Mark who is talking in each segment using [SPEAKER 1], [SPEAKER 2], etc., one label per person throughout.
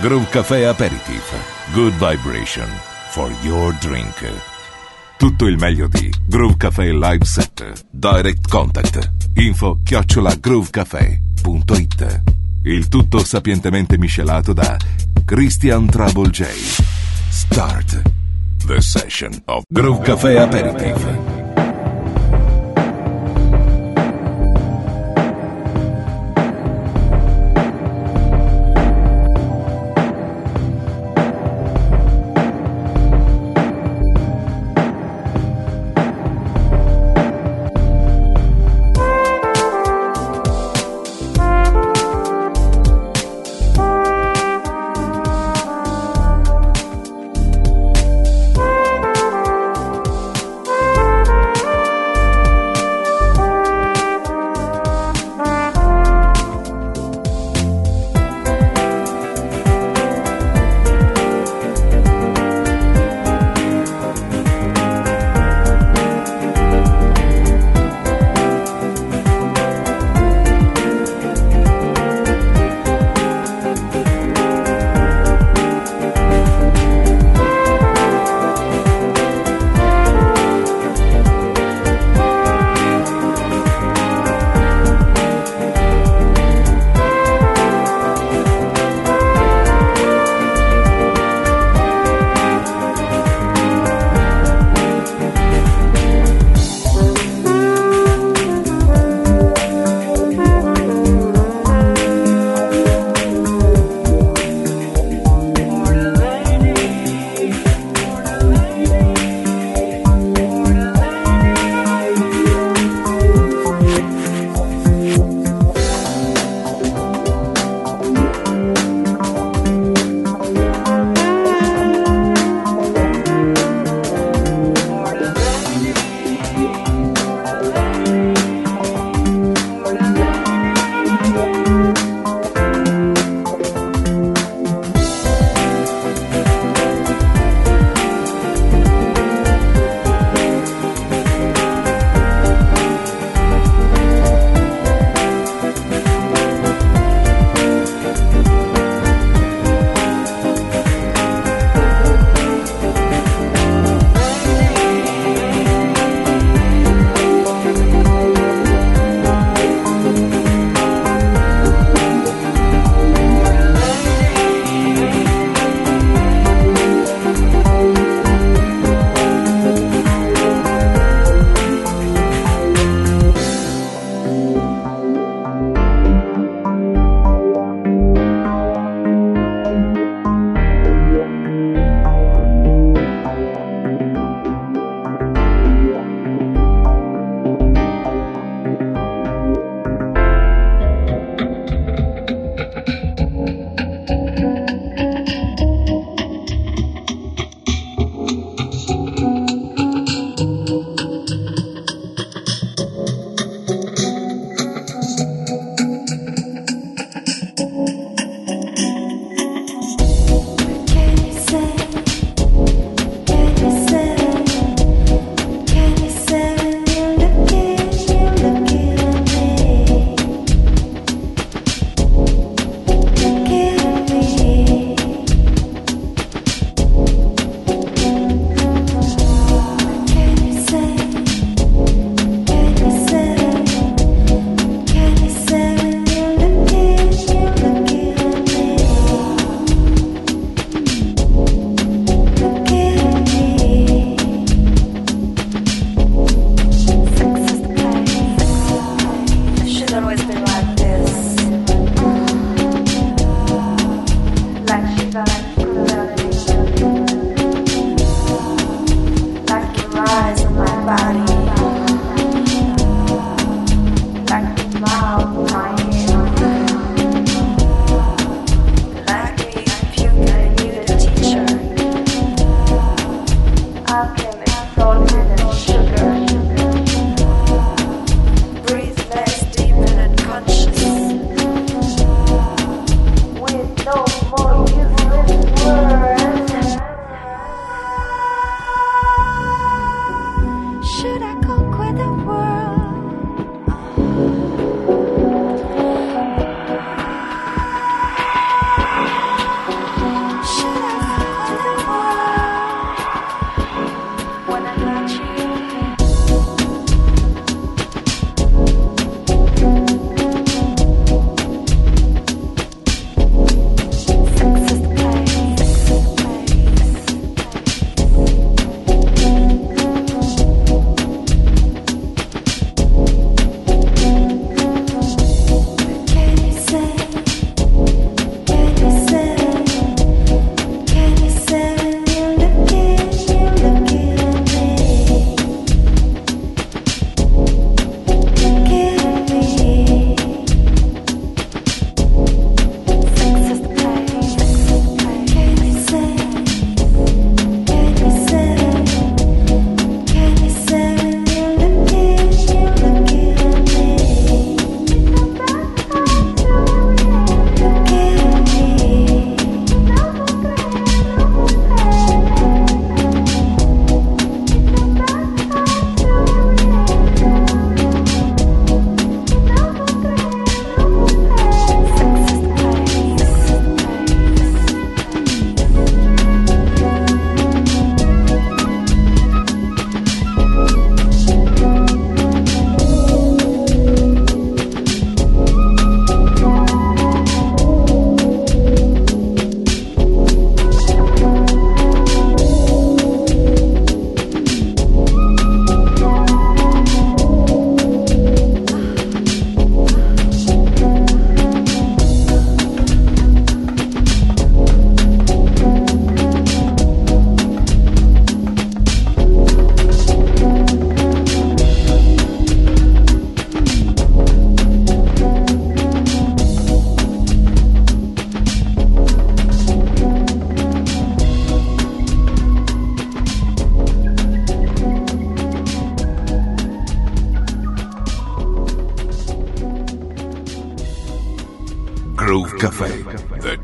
[SPEAKER 1] Groove Café Aperitif. Good vibration for your drink. Tutto il meglio di Groove Café Live Set. Direct contact. Info chiocciola groovecafé.it. Il tutto sapientemente miscelato da Christian Trouble J. Start the session of Groove Café Aperitif.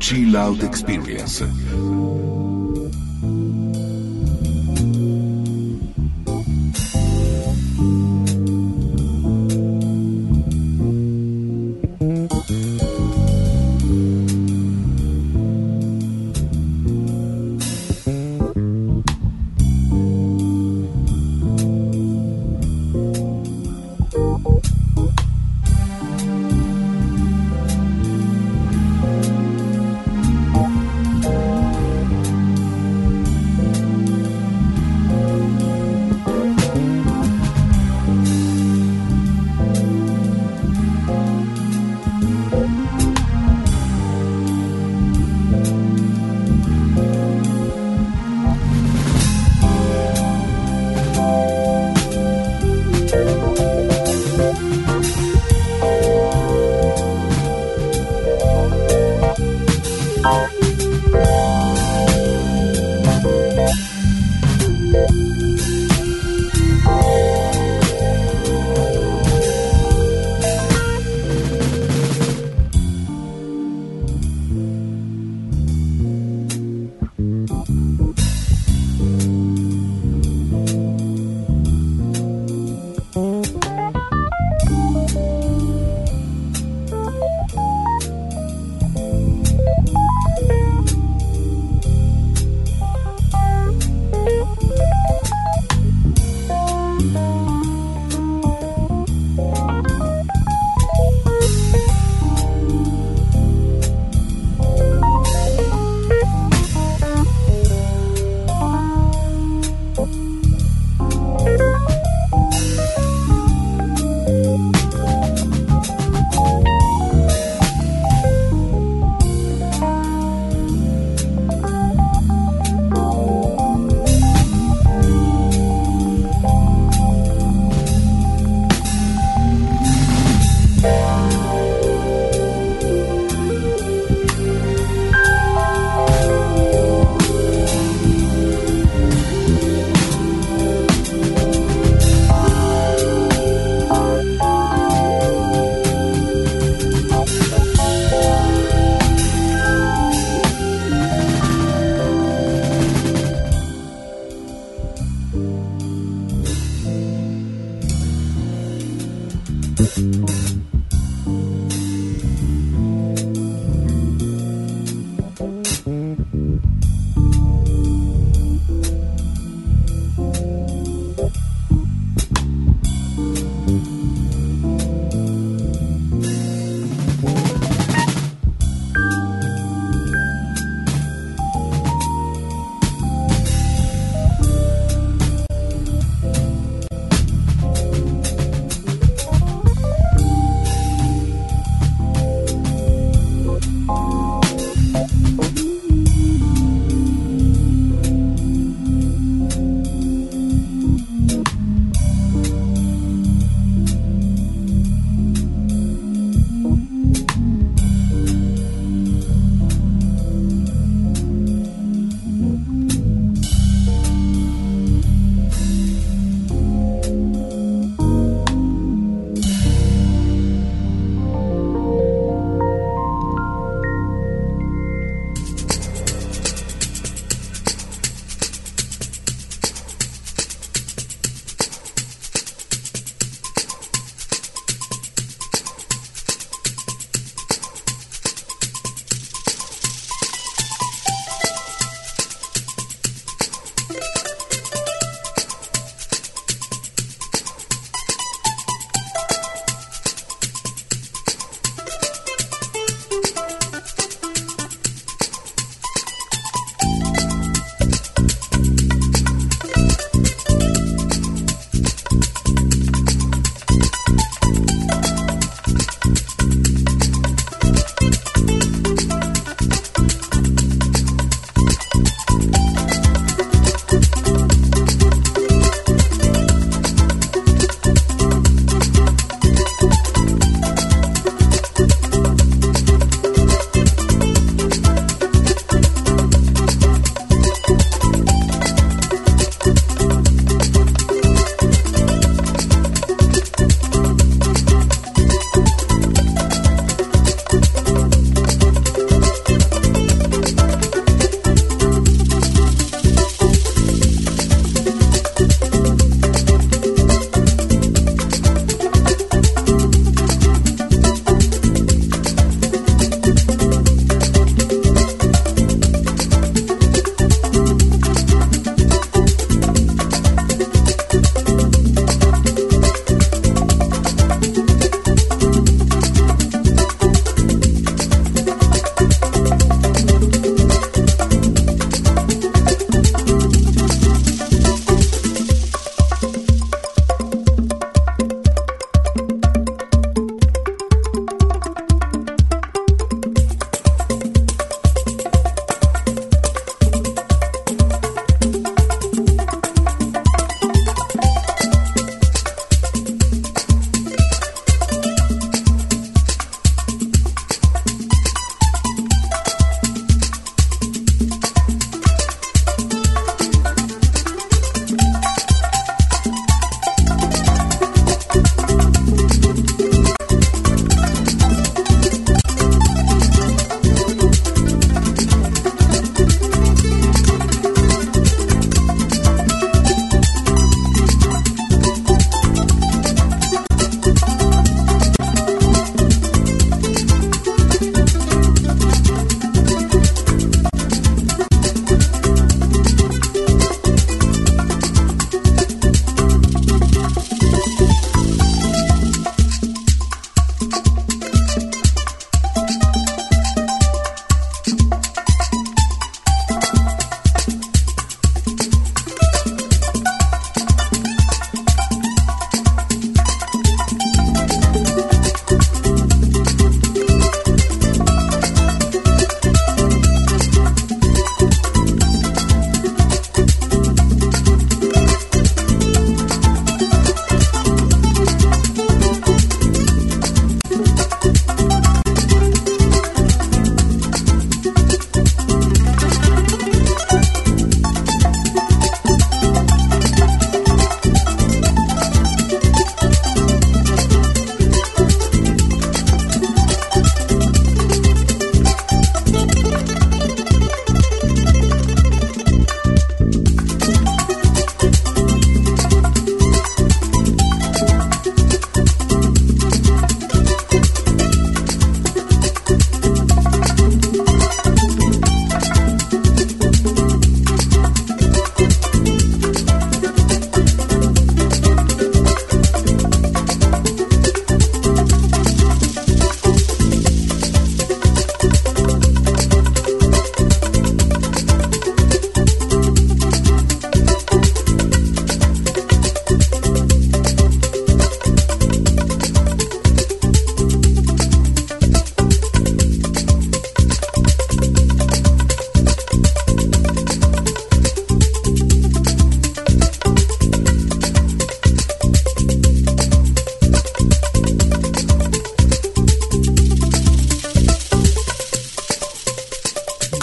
[SPEAKER 1] Chill Out Experience.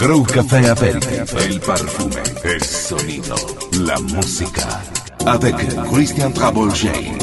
[SPEAKER 2] Groove Café Aperitif. El perfume, el sonido, la música. Avec Christian Travolgei.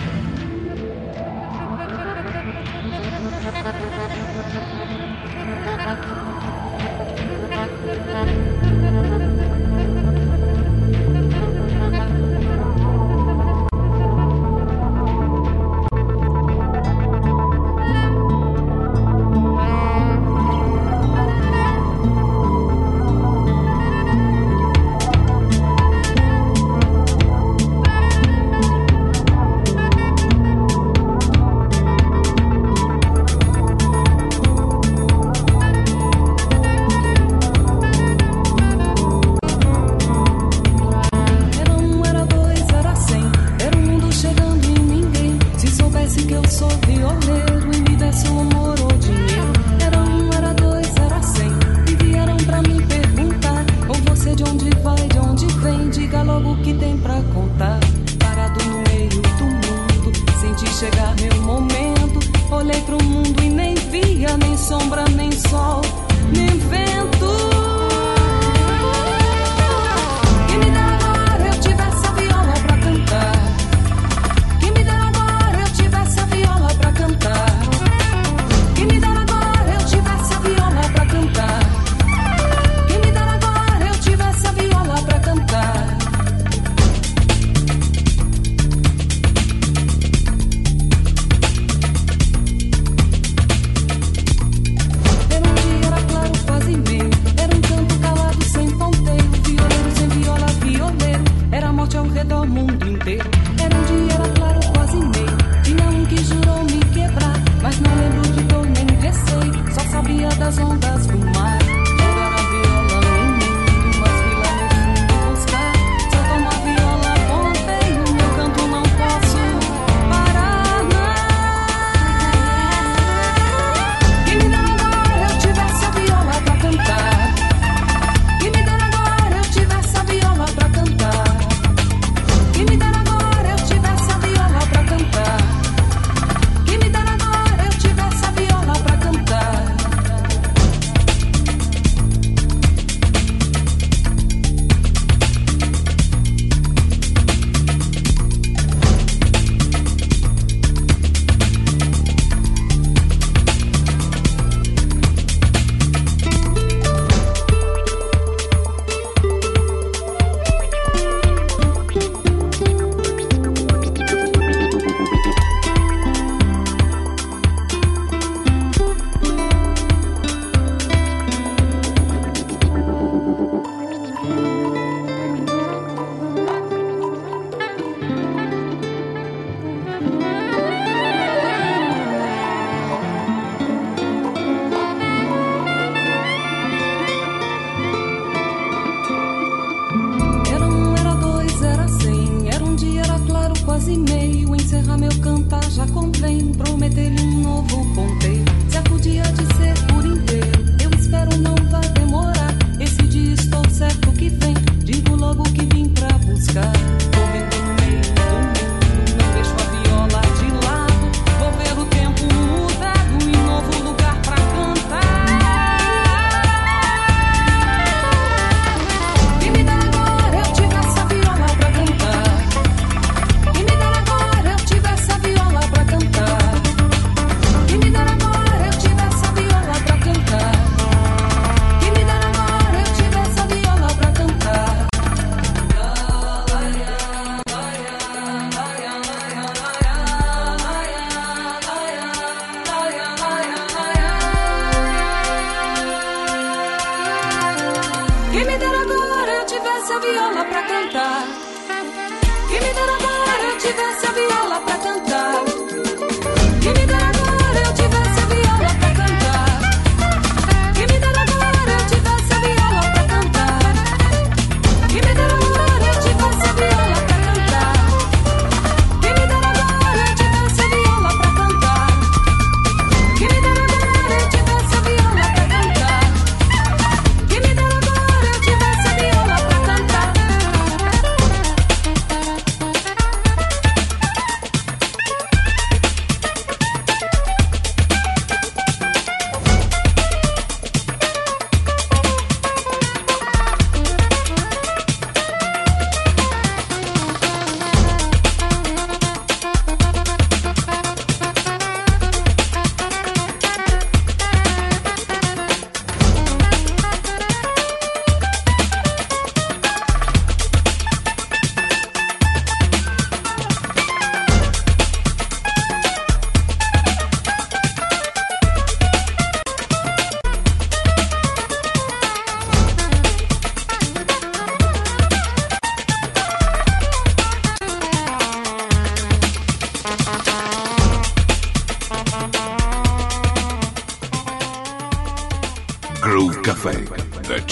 [SPEAKER 3] ondas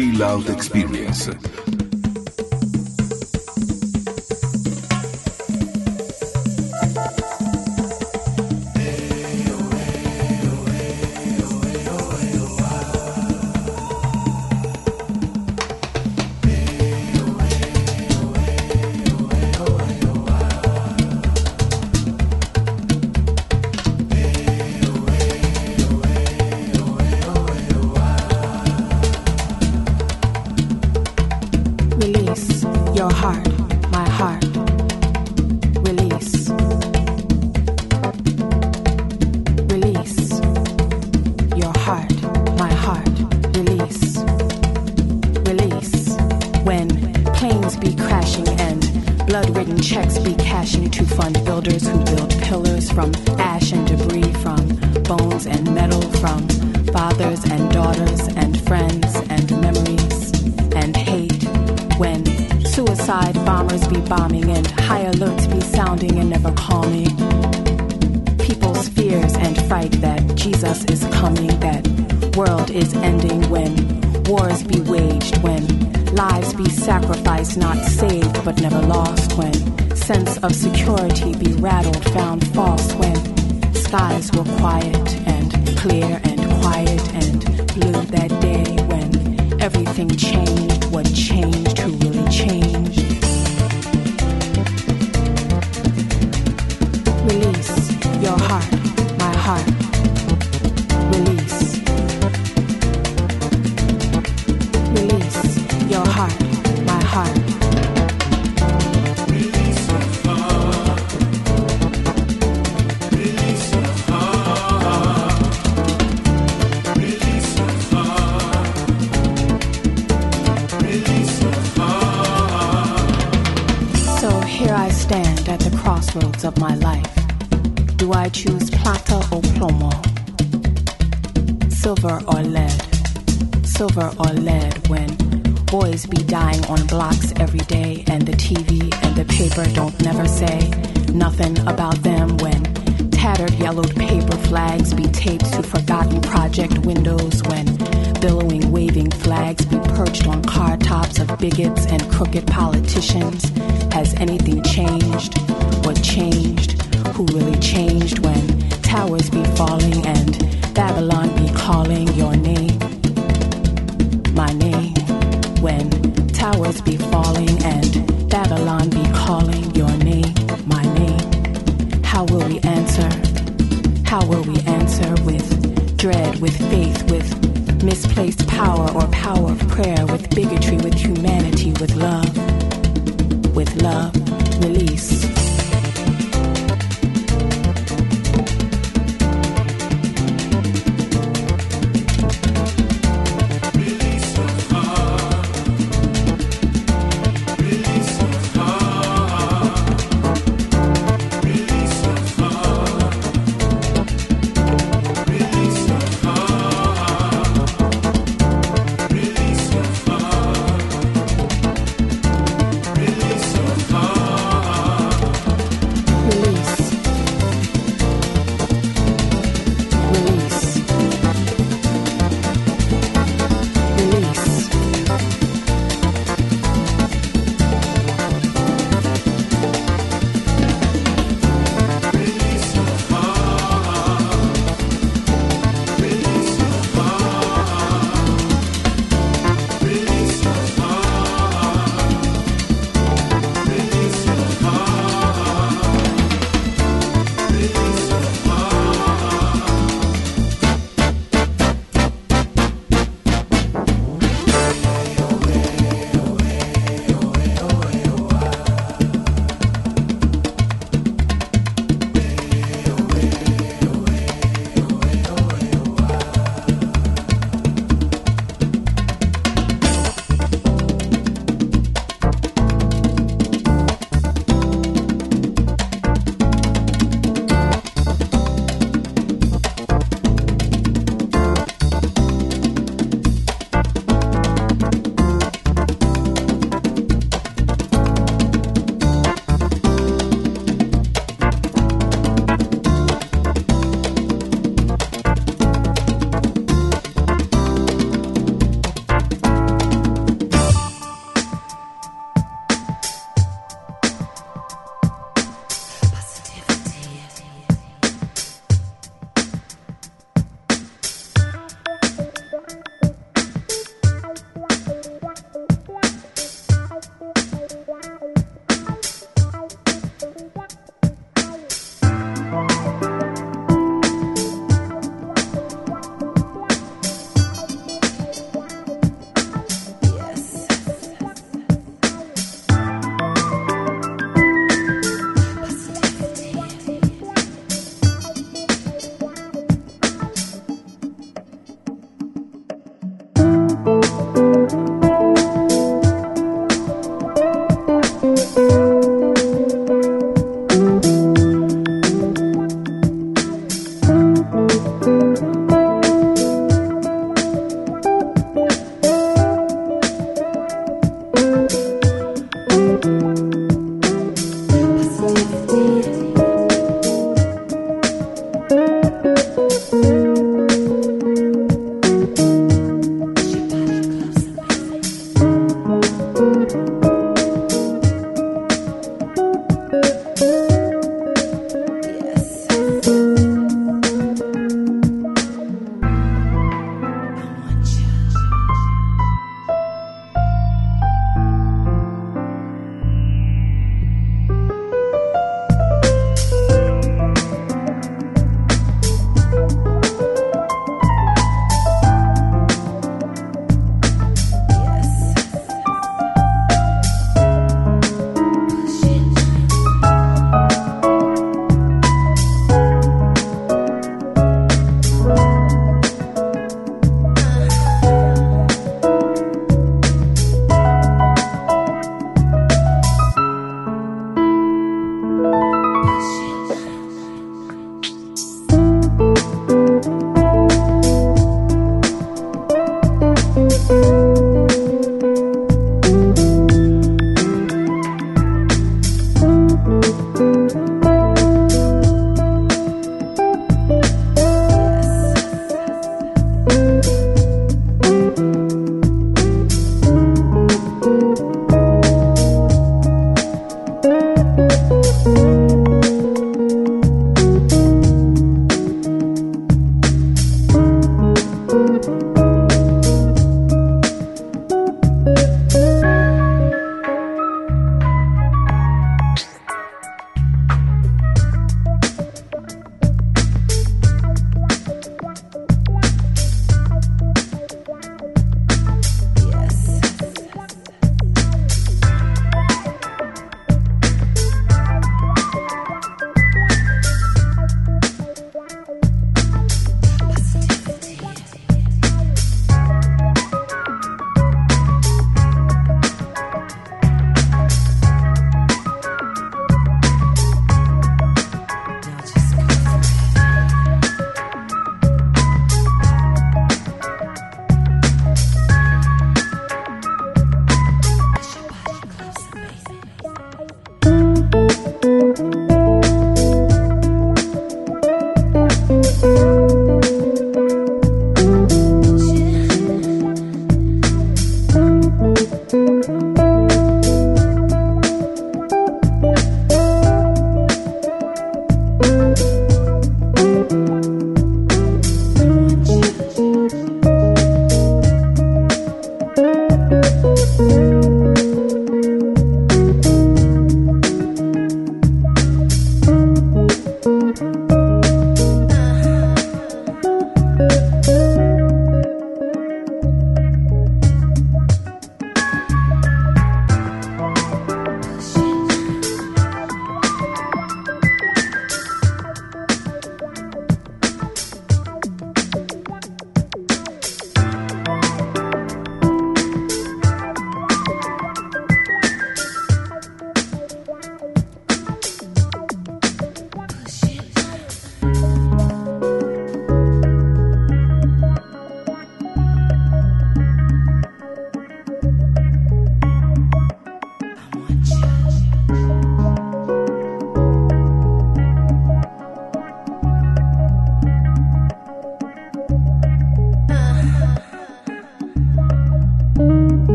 [SPEAKER 3] chill out experience. skies were quiet and clear and quiet and blue that day when everything changed.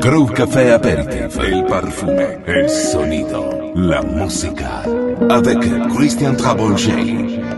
[SPEAKER 1] Groove Café Aperitif, el perfume, el sonido, la música. Avec Christian
[SPEAKER 4] Travolger.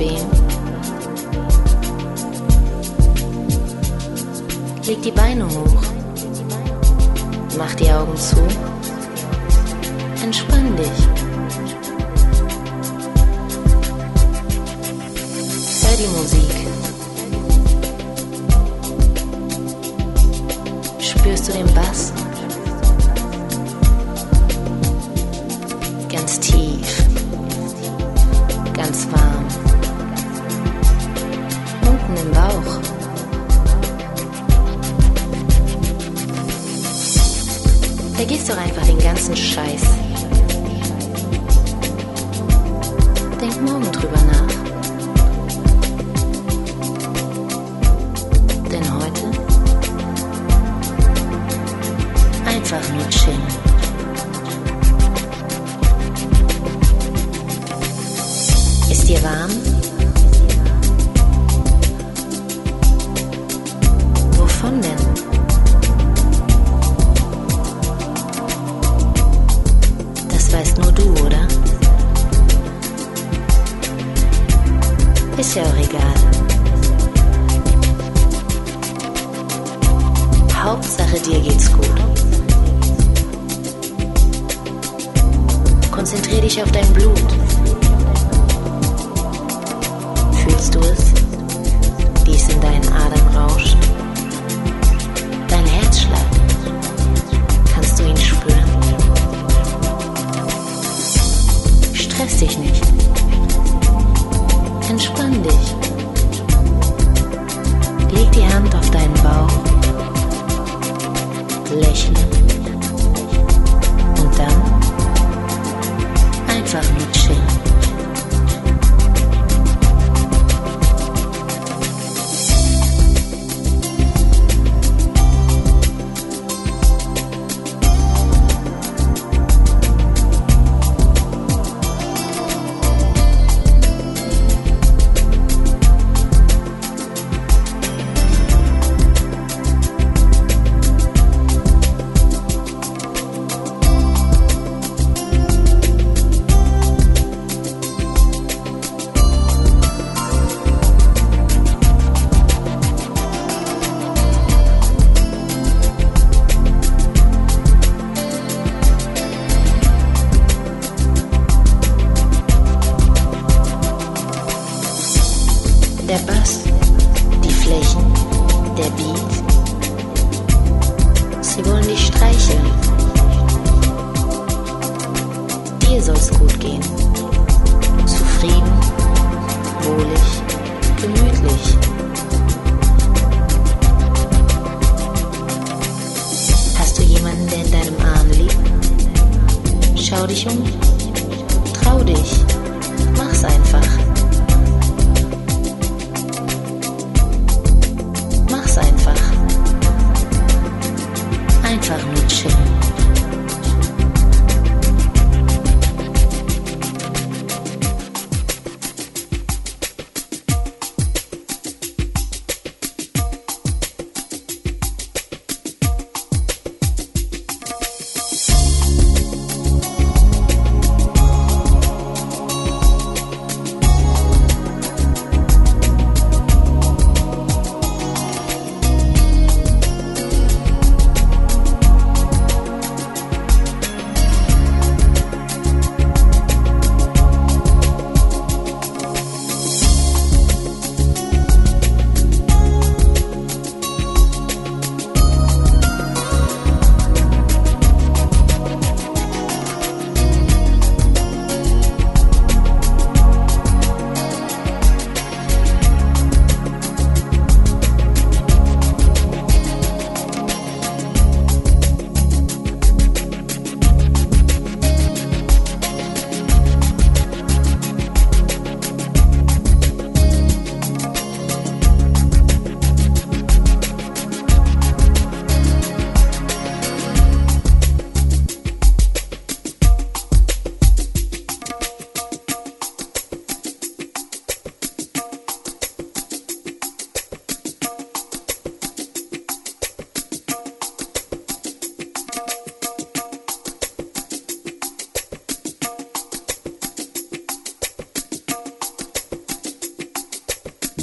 [SPEAKER 5] Bein. Leg die Beine hoch. Mach die Augen zu. Entspann dich. Hör die Musik. Spürst du den Bass?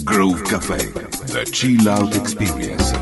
[SPEAKER 1] Groove Café, the chill out experience.